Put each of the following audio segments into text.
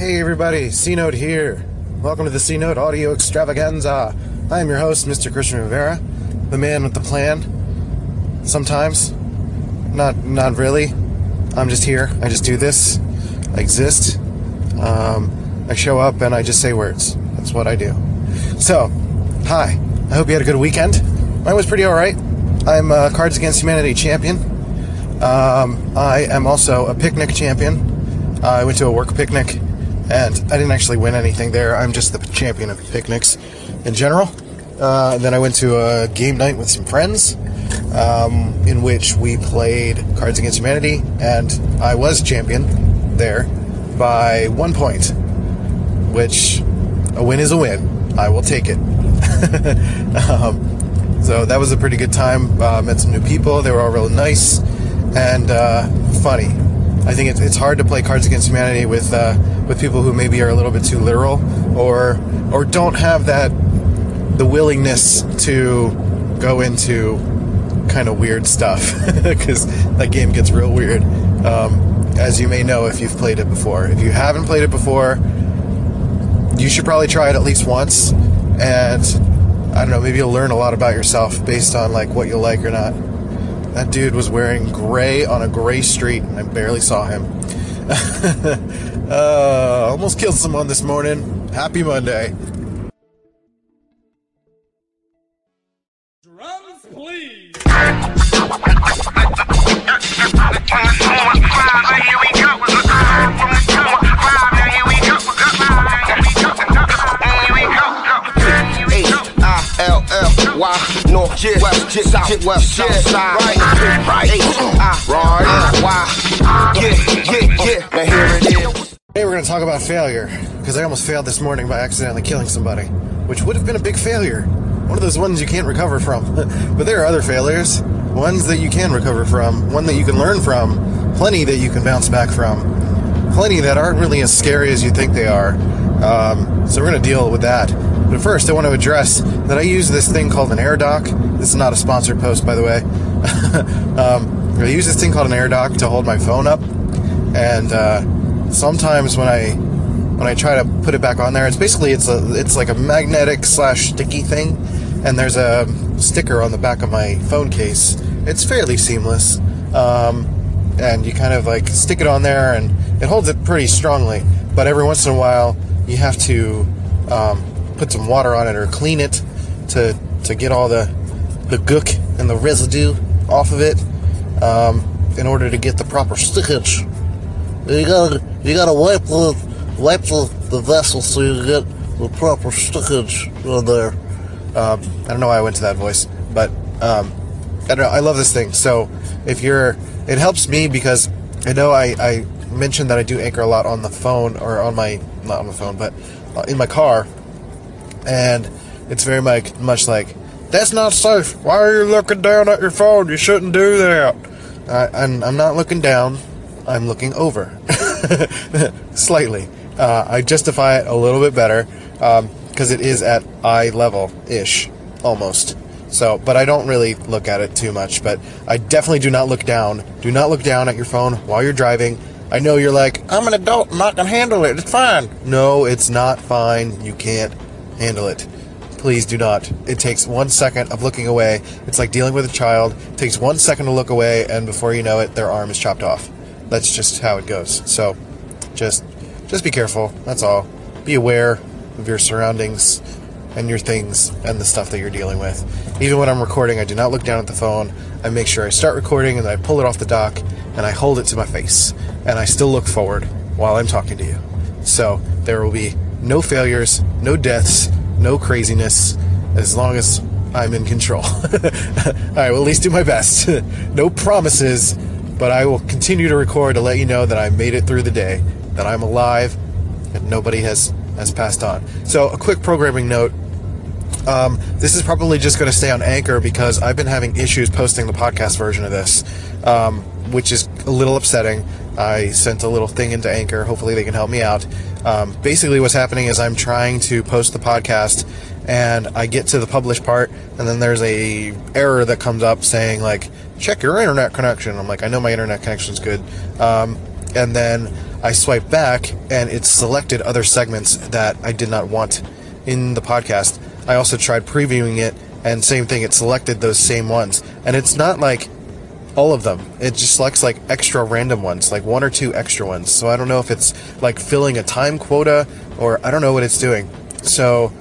Hey everybody, C Note here. Welcome to the C Note Audio Extravaganza. I am your host, Mr. Christian Rivera, the man with the plan. Sometimes, not not really. I'm just here. I just do this. I exist. Um, I show up and I just say words. That's what I do. So, hi. I hope you had a good weekend. Mine was pretty alright. I'm a Cards Against Humanity champion. Um, I am also a picnic champion. I went to a work picnic and I didn't actually win anything there. I'm just the champion of picnics in general. Uh, then I went to a game night with some friends, um, in which we played Cards Against Humanity, and I was champion there by one point, which a win is a win. I will take it. um, so that was a pretty good time. Uh, met some new people. They were all really nice and uh, funny. I think it's, it's hard to play Cards Against Humanity with uh, with people who maybe are a little bit too literal or or don't have that the willingness to go into kind of weird stuff because that game gets real weird. Um, as you may know if you've played it before. If you haven't played it before, you should probably try it at least once, and I don't know, maybe you'll learn a lot about yourself based on like what you like or not. That dude was wearing gray on a gray street, and I barely saw him. uh, almost killed someone this morning. Happy Monday. Drums, please. North, J, West, J, South, West, South Side, right, right, H-I-R-Y, yeah, yeah, yeah, now here it is. Today we're going to talk about failure because I almost failed this morning by accidentally killing somebody, which would have been a big failure. One of those ones you can't recover from. but there are other failures, ones that you can recover from, one that you can learn from, plenty that you can bounce back from, plenty that aren't really as scary as you think they are. Um, so we're going to deal with that. But first, I want to address that I use this thing called an air dock. This is not a sponsored post, by the way. um, I use this thing called an air dock to hold my phone up, and uh, sometimes when I when I try to put it back on there, it's basically it's a it's like a magnetic slash sticky thing, and there's a sticker on the back of my phone case. It's fairly seamless, um, and you kind of like stick it on there, and it holds it pretty strongly. But every once in a while, you have to um, put some water on it or clean it to to get all the the gook and the residue off of it um, in order to get the proper stickage. You gotta you gotta wipe the wipe the, the vessel so you get the proper stickage on there. Um, I don't know why I went to that voice, but um, I don't know. I love this thing. So if you're, it helps me because I know I, I mentioned that I do anchor a lot on the phone or on my not on the phone, but uh, in my car, and it's very much much like that's not safe. Why are you looking down at your phone? You shouldn't do that. I, I'm, I'm not looking down. I'm looking over, slightly. Uh, I justify it a little bit better because it is at eye level ish, almost. So, but I don't really look at it too much. But I definitely do not look down. Do not look down at your phone while you're driving. I know you're like, I'm an adult, I'm not gonna handle it. It's fine. No, it's not fine. You can't handle it. Please do not. It takes one second of looking away. It's like dealing with a child. It takes one second to look away, and before you know it, their arm is chopped off. That's just how it goes. So, just, just be careful. That's all. Be aware of your surroundings and your things and the stuff that you're dealing with. Even when I'm recording, I do not look down at the phone. I make sure I start recording and I pull it off the dock and I hold it to my face and I still look forward while I'm talking to you. So there will be no failures, no deaths, no craziness as long as I'm in control. I will at least do my best. no promises, but I will continue to record to let you know that I made it through the day, that I'm alive, and nobody has has passed on. So a quick programming note. Um, this is probably just going to stay on Anchor because I've been having issues posting the podcast version of this, um, which is a little upsetting. I sent a little thing into Anchor. Hopefully, they can help me out. Um, basically, what's happening is I'm trying to post the podcast, and I get to the publish part, and then there's a error that comes up saying like, "Check your internet connection." I'm like, I know my internet connection's good. Um, and then I swipe back, and it selected other segments that I did not want in the podcast. I also tried previewing it, and same thing, it selected those same ones. And it's not like all of them. It just selects like extra random ones, like one or two extra ones. So I don't know if it's like filling a time quota or I don't know what it's doing. So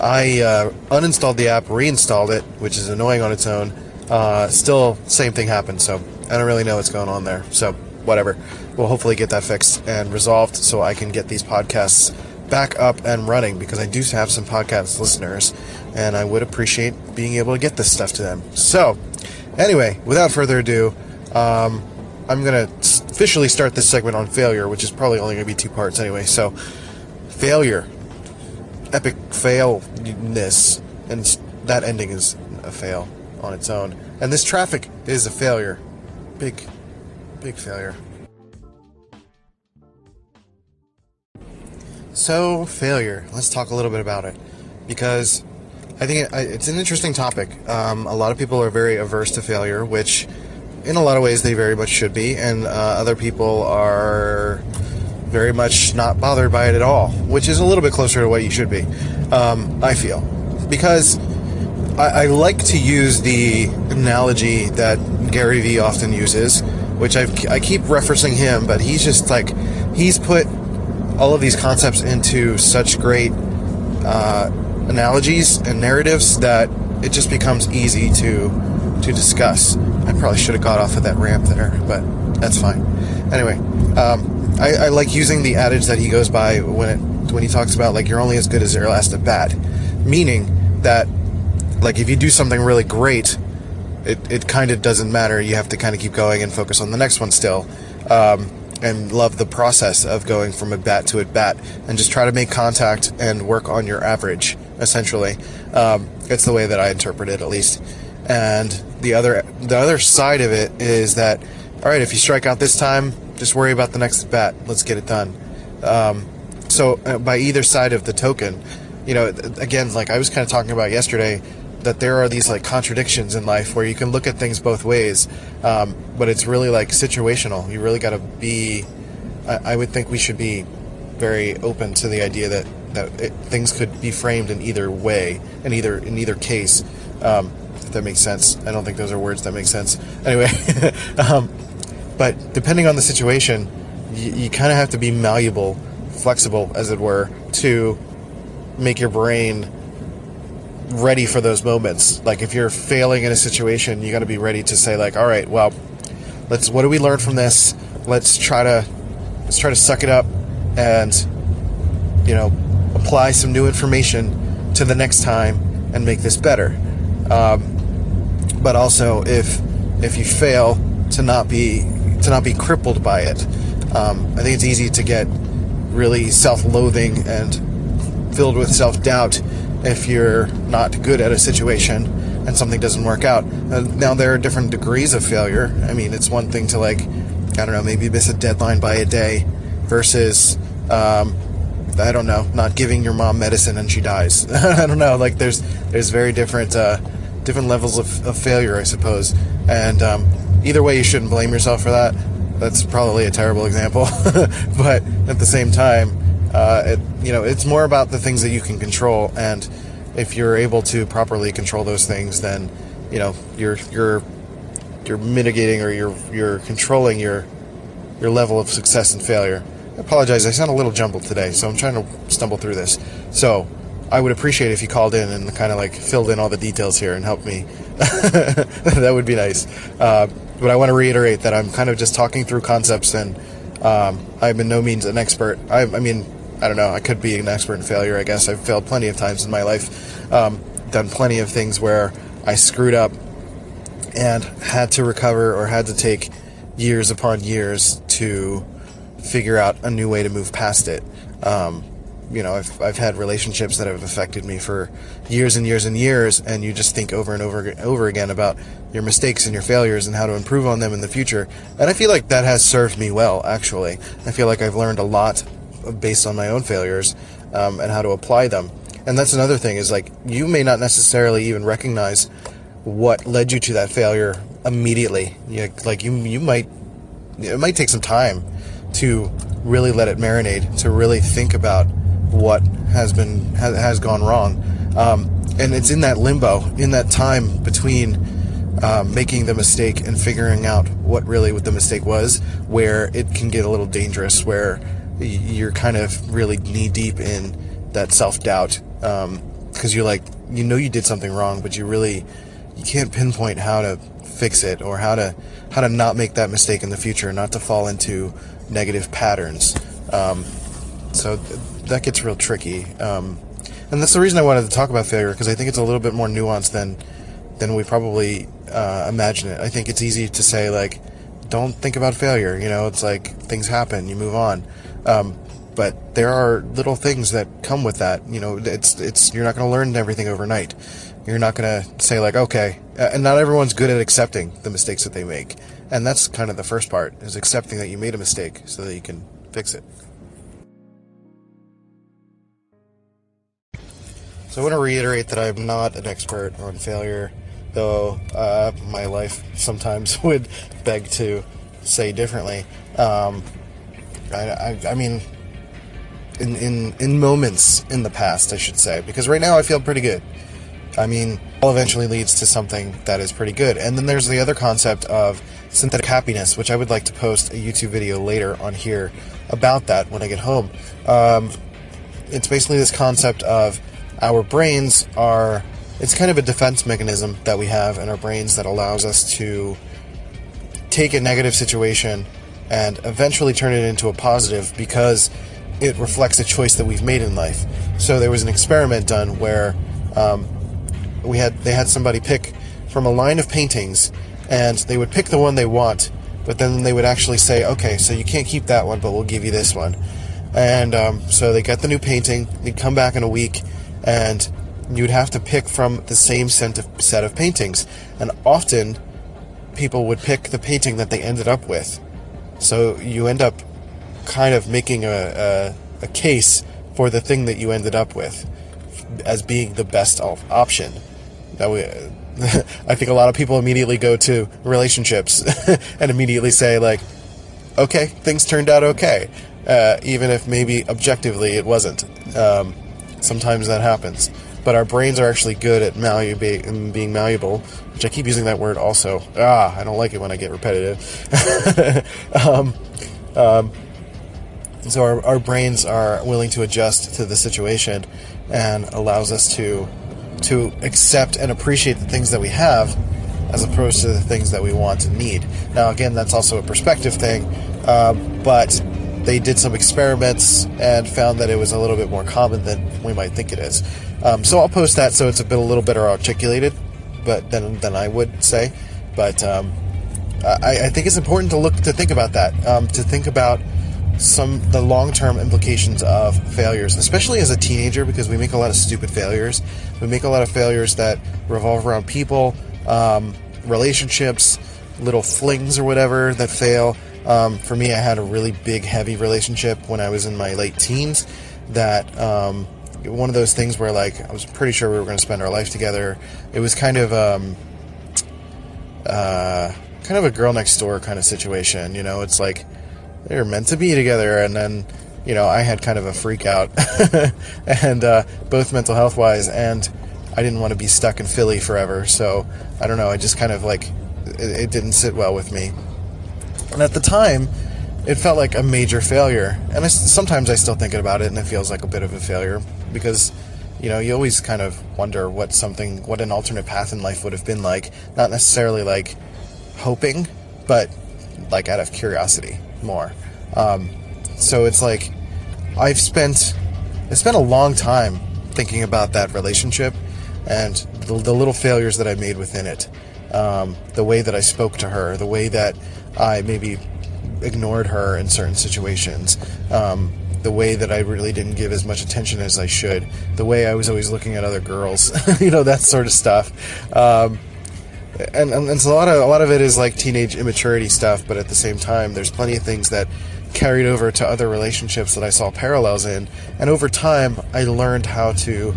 I uh, uninstalled the app, reinstalled it, which is annoying on its own. Uh, still, same thing happened. So I don't really know what's going on there. So whatever. We'll hopefully get that fixed and resolved so I can get these podcasts back up and running because I do have some podcast listeners and I would appreciate being able to get this stuff to them. So, anyway, without further ado, um, I'm going to officially start this segment on failure, which is probably only going to be two parts anyway. So, failure, epic failness, and that ending is a fail on its own. And this traffic is a failure. Big, big failure. So, failure. Let's talk a little bit about it. Because I think it's an interesting topic. Um, a lot of people are very averse to failure, which in a lot of ways they very much should be, and uh, other people are very much not bothered by it at all, which is a little bit closer to what you should be, um, I feel. Because I, I like to use the analogy that Gary Vee often uses, which I've, I keep referencing him, but he's just like, he's put all of these concepts into such great uh, analogies and narratives that it just becomes easy to to discuss. I probably should have got off of that ramp there, but that's fine. Anyway, um, I, I, like using the adage that he goes by when it when he talks about like you're only as good as your last at bat, meaning that like if you do something really great, it, it kind of doesn't matter. You have to kind of keep going and focus on the next one still. Um, and love the process of going from a bat to a bat and just try to make contact and work on your average essentially um, it's the way that i interpret it at least and the other the other side of it is that all right if you strike out this time just worry about the next bat let's get it done um, so uh, by either side of the token you know again like i was kind of talking about yesterday that there are these like contradictions in life where you can look at things both ways, um, but it's really like situational. You really got to be. I, I, would think we should be very open to the idea that that it, things could be framed in either way, in either in either case. Um, if that makes sense. I don't think those are words that make sense. Anyway, um, but depending on the situation, you, you kind of have to be malleable, flexible, as it were, to make your brain ready for those moments. Like if you're failing in a situation, you got to be ready to say like, all right, well, let's what do we learn from this? Let's try to let's try to suck it up and you know apply some new information to the next time and make this better. Um, but also, if if you fail, to not be to not be crippled by it. Um, I think it's easy to get really self-loathing and filled with self-doubt if you're not good at a situation and something doesn't work out. Uh, now, there are different degrees of failure. I mean, it's one thing to, like, I don't know, maybe miss a deadline by a day versus, um, I don't know, not giving your mom medicine and she dies. I don't know. Like, there's there's very different uh, different levels of, of failure, I suppose. And um, either way, you shouldn't blame yourself for that. That's probably a terrible example, but at the same time, uh, it, you know, it's more about the things that you can control, and if you're able to properly control those things, then you know you're you're you're mitigating or you're you're controlling your your level of success and failure. I apologize, I sound a little jumbled today, so I'm trying to stumble through this. So I would appreciate if you called in and kind of like filled in all the details here and helped me. that would be nice. Uh, but I want to reiterate that I'm kind of just talking through concepts and um, I'm in no means an expert. I, I mean, I don't know. I could be an expert in failure. I guess I've failed plenty of times in my life. Um, done plenty of things where I screwed up and had to recover or had to take years upon years to figure out a new way to move past it. Um, you know, I've, I've had relationships that have affected me for years and years and years, and you just think over and over and over again about your mistakes and your failures and how to improve on them in the future. And I feel like that has served me well, actually. I feel like I've learned a lot based on my own failures um, and how to apply them. And that's another thing is like you may not necessarily even recognize what led you to that failure immediately. You, like you, you might, it might take some time to really let it marinate, to really think about what has been has, has gone wrong. Um, and it's in that limbo, in that time between um, making the mistake and figuring out what really what the mistake was, where it can get a little dangerous, where you're kind of really knee deep in that self doubt because um, you're like you know you did something wrong, but you really you can't pinpoint how to fix it or how to how to not make that mistake in the future, not to fall into negative patterns. Um, so th- that gets real tricky. Um, and that's the reason I wanted to talk about failure because I think it's a little bit more nuanced than than we probably uh, imagine it. I think it's easy to say like, don't think about failure. You know, it's like things happen, you move on. Um, but there are little things that come with that. You know, it's it's you're not going to learn everything overnight. You're not going to say like, okay, and not everyone's good at accepting the mistakes that they make. And that's kind of the first part is accepting that you made a mistake so that you can fix it. So I want to reiterate that I'm not an expert on failure, though uh, my life sometimes would beg to say differently. Um, I, I, I, mean, in, in in moments in the past, I should say, because right now I feel pretty good. I mean, all eventually leads to something that is pretty good. And then there's the other concept of synthetic happiness, which I would like to post a YouTube video later on here about that when I get home. Um, it's basically this concept of our brains are it's kind of a defense mechanism that we have in our brains that allows us to take a negative situation and eventually turn it into a positive because it reflects a choice that we've made in life. So there was an experiment done where um, we had they had somebody pick from a line of paintings, and they would pick the one they want, but then they would actually say, okay, so you can't keep that one, but we'll give you this one. And um, so they got the new painting. They'd come back in a week, and you'd have to pick from the same set of, set of paintings. And often, people would pick the painting that they ended up with. So you end up kind of making a, a, a case for the thing that you ended up with as being the best option. That we, I think a lot of people immediately go to relationships and immediately say like, okay, things turned out okay, uh, even if maybe objectively it wasn't. Um, sometimes that happens, but our brains are actually good at malleable, being malleable, which I keep using that word also. Ah, I don't like it when I get repetitive. um, um, so our, our brains are willing to adjust to the situation and allows us to to accept and appreciate the things that we have as opposed to the things that we want and need. Now, again, that's also a perspective thing, uh, but they did some experiments and found that it was a little bit more common than we might think it is. Um, so I'll post that so it's a bit a little better articulated, but than than I would say. But um, I, I, think it's important to look to think about that, um, to think about some the long-term implications of failures, especially as a teenager, because we make a lot of stupid failures. We make a lot of failures that revolve around people, um, relationships, little flings or whatever that fail. Um, for me, I had a really big, heavy relationship when I was in my late teens. That um, one of those things where, like, I was pretty sure we were going to spend our life together. It was kind of um, uh, kind of a girl next door kind of situation. You know, it's like they were meant to be together, and then you know I had kind of a freak out, and uh, both mental health wise, and I didn't want to be stuck in Philly forever. So I don't know. I just kind of like it, it didn't sit well with me, and at the time. It felt like a major failure, and I, sometimes I still think about it, and it feels like a bit of a failure because you know, you always kind of wonder what something, what an alternate path in life would have been like. Not necessarily like hoping, but like out of curiosity more. Um, so it's like I've spent I spent a long time thinking about that relationship and the, the little failures that I made within it. Um, the way that I spoke to her, the way that I maybe ignored her in certain situations, um, the way that I really didn't give as much attention as I should, the way I was always looking at other girls, you know, that sort of stuff. Um, and, and, and a lot of a lot of it is like teenage immaturity stuff, but at the same time, there's plenty of things that carried over to other relationships that I saw parallels in, and over time, I learned how to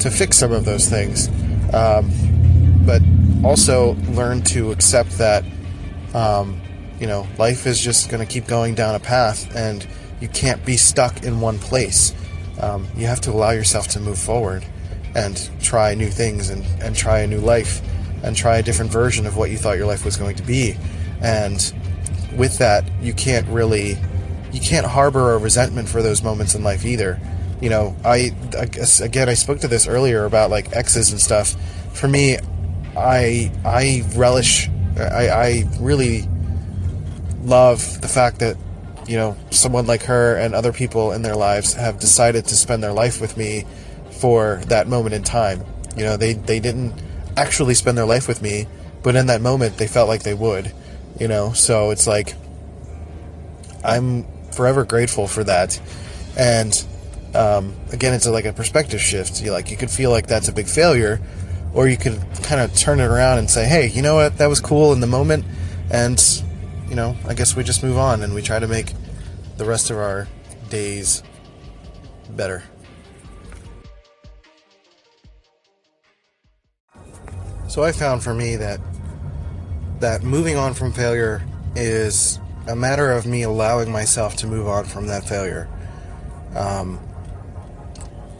to fix some of those things, um, but also learned to accept that um, You know, life is just going to keep going down a path, and you can't be stuck in one place. Um, you have to allow yourself to move forward and try new things and, and try a new life and try a different version of what you thought your life was going to be. And with that, you can't really, you can't harbor a resentment for those moments in life either. You know, I, I guess, again, I spoke to this earlier about like exes and stuff. For me, I, I relish, I, I really love the fact that you know someone like her and other people in their lives have decided to spend their life with me for that moment in time. You know, they they didn't actually spend their life with me, but in that moment they felt like they would. You know, so it's like I'm forever grateful for that. And um, again, it's like a perspective shift. You like you could feel like that's a big failure, or you could kind of turn it around and say, "Hey, you know what? That was cool in the moment," and you know, I guess we just move on and we try to make the rest of our days better. So I found for me that that moving on from failure is a matter of me allowing myself to move on from that failure.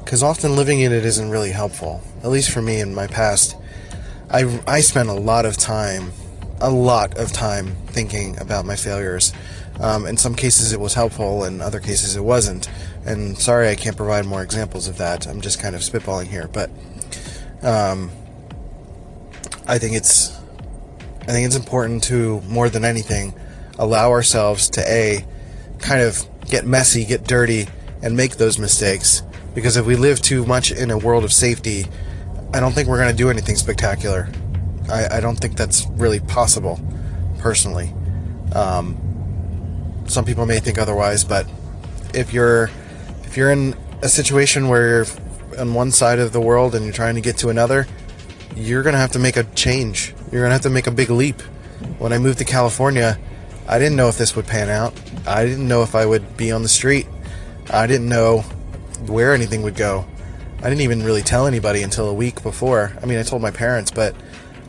Because often living in it isn't really helpful. At least for me in my past, I, I spent a lot of time, a lot of time thinking about my failures. Um, in some cases it was helpful, in other cases it wasn't. And sorry I can't provide more examples of that. I'm just kind of spitballing here. But um, I think it's I think it's important to more than anything allow ourselves to a kind of get messy, get dirty, and make those mistakes. Because if we live too much in a world of safety, I don't think we're going to do anything spectacular. I, I don't think that's really possible, personally. Um, some people may think otherwise, but if you're if you're in a situation where you're on one side of the world and you're trying to get to another, you're going to have to make a change. You're going to have to make a big leap. When I moved to California, I didn't know if this would pan out. I didn't know if I would be on the street. I didn't know where anything would go. I didn't even really tell anybody until a week before. I mean, I told my parents, but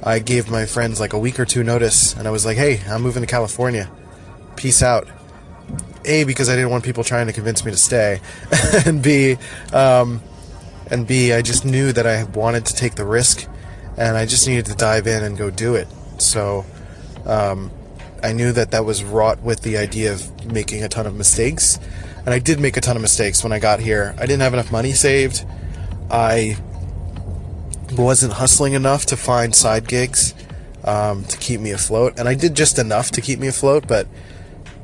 I gave my friends like a week or two notice, and I was like, hey, I'm moving to California. Peace out. A, because I didn't want people trying to convince me to stay, and B, um, and B, I just knew that I wanted to take the risk, and I just needed to dive in and go do it. So, um, I knew that that was wrought with the idea of making a ton of mistakes, and I did make a ton of mistakes when I got here. I didn't have enough money saved. I wasn't hustling enough to find side gigs um, to keep me afloat, and I did just enough to keep me afloat, but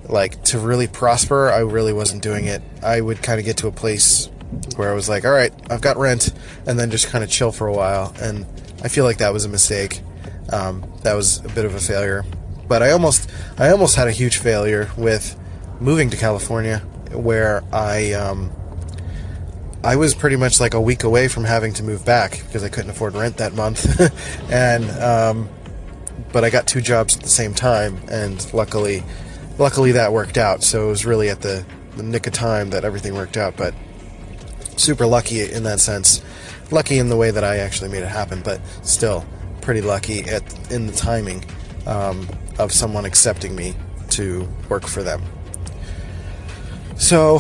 like to really prosper, I really wasn't doing it. I would kind of get to a place where I was like, all right, I've got rent, and then just kind of chill for a while, and I feel like that was a mistake. Um, that was a bit of a failure, but I almost, I almost had a huge failure with moving to California, where I, um, I was pretty much like a week away from having to move back because I couldn't afford rent that month, and um, but I got two jobs at the same time, and luckily, luckily that worked out. So it was really at the, the nick of time that everything worked out. But super lucky in that sense, lucky in the way that I actually made it happen, but still pretty lucky at in the timing um, of someone accepting me to work for them. So,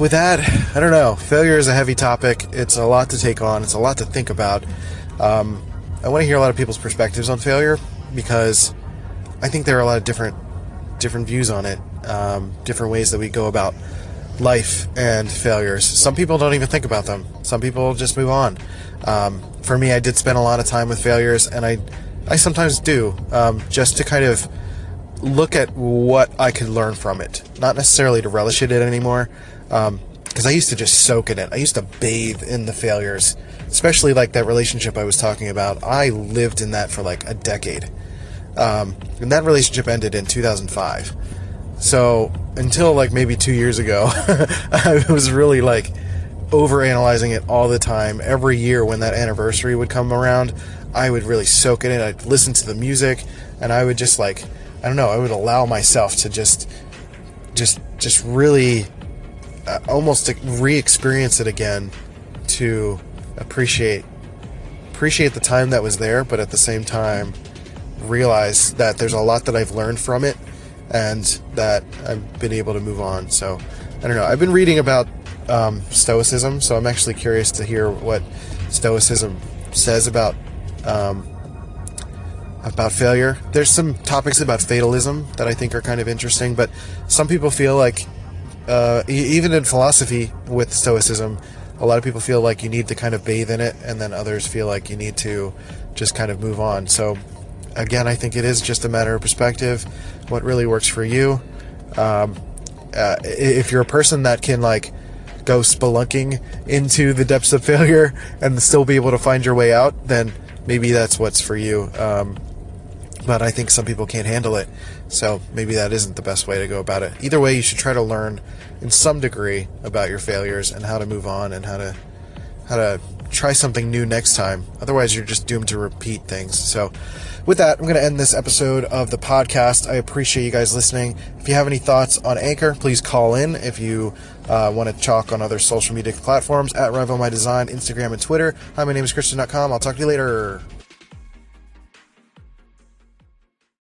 with that, I don't know. Failure is a heavy topic. It's a lot to take on. It's a lot to think about. Um, I want to hear a lot of people's perspectives on failure because I think there are a lot of different different views on it, um, different ways that we go about life and failures. Some people don't even think about them. Some people just move on. Um, for me, I did spend a lot of time with failures, and I I sometimes do um, just to kind of look at what I could learn from it, not necessarily to relish it anymore. Because I used to just soak in it. I used to bathe in the failures, especially like that relationship I was talking about. I lived in that for like a decade. Um, and that relationship ended in 2005. So until like maybe two years ago, I was really like over analyzing it all the time. Every year when that anniversary would come around, I would really soak in it. I'd listen to the music, and I would just like I don't know. I would allow myself to just just just really uh, almost re-experience it again to appreciate appreciate the time that was there, but at the same time realize that there's a lot that I've learned from it and that I've been able to move on. So I don't know. I've been reading about um, Stoicism, so I'm actually curious to hear what Stoicism says about um, about failure. There's some topics about fatalism that I think are kind of interesting, but some people feel like uh, even in philosophy with Stoicism, a lot of people feel like you need to kind of bathe in it, and then others feel like you need to just kind of move on. So, again, I think it is just a matter of perspective, what really works for you. Um, uh, if you're a person that can like go spelunking into the depths of failure and still be able to find your way out, then maybe that's what's for you. Um, but I think some people can't handle it, so maybe that isn't the best way to go about it. Either way, you should try to learn in some degree about your failures and how to move on and how to how to try something new next time. Otherwise, you're just doomed to repeat things. So, with that, I'm going to end this episode of the podcast. I appreciate you guys listening. If you have any thoughts on Anchor, please call in. If you uh, want to talk on other social media platforms at Rival My Design, Instagram, and Twitter. Hi, my name is Christian.com. I'll talk to you later.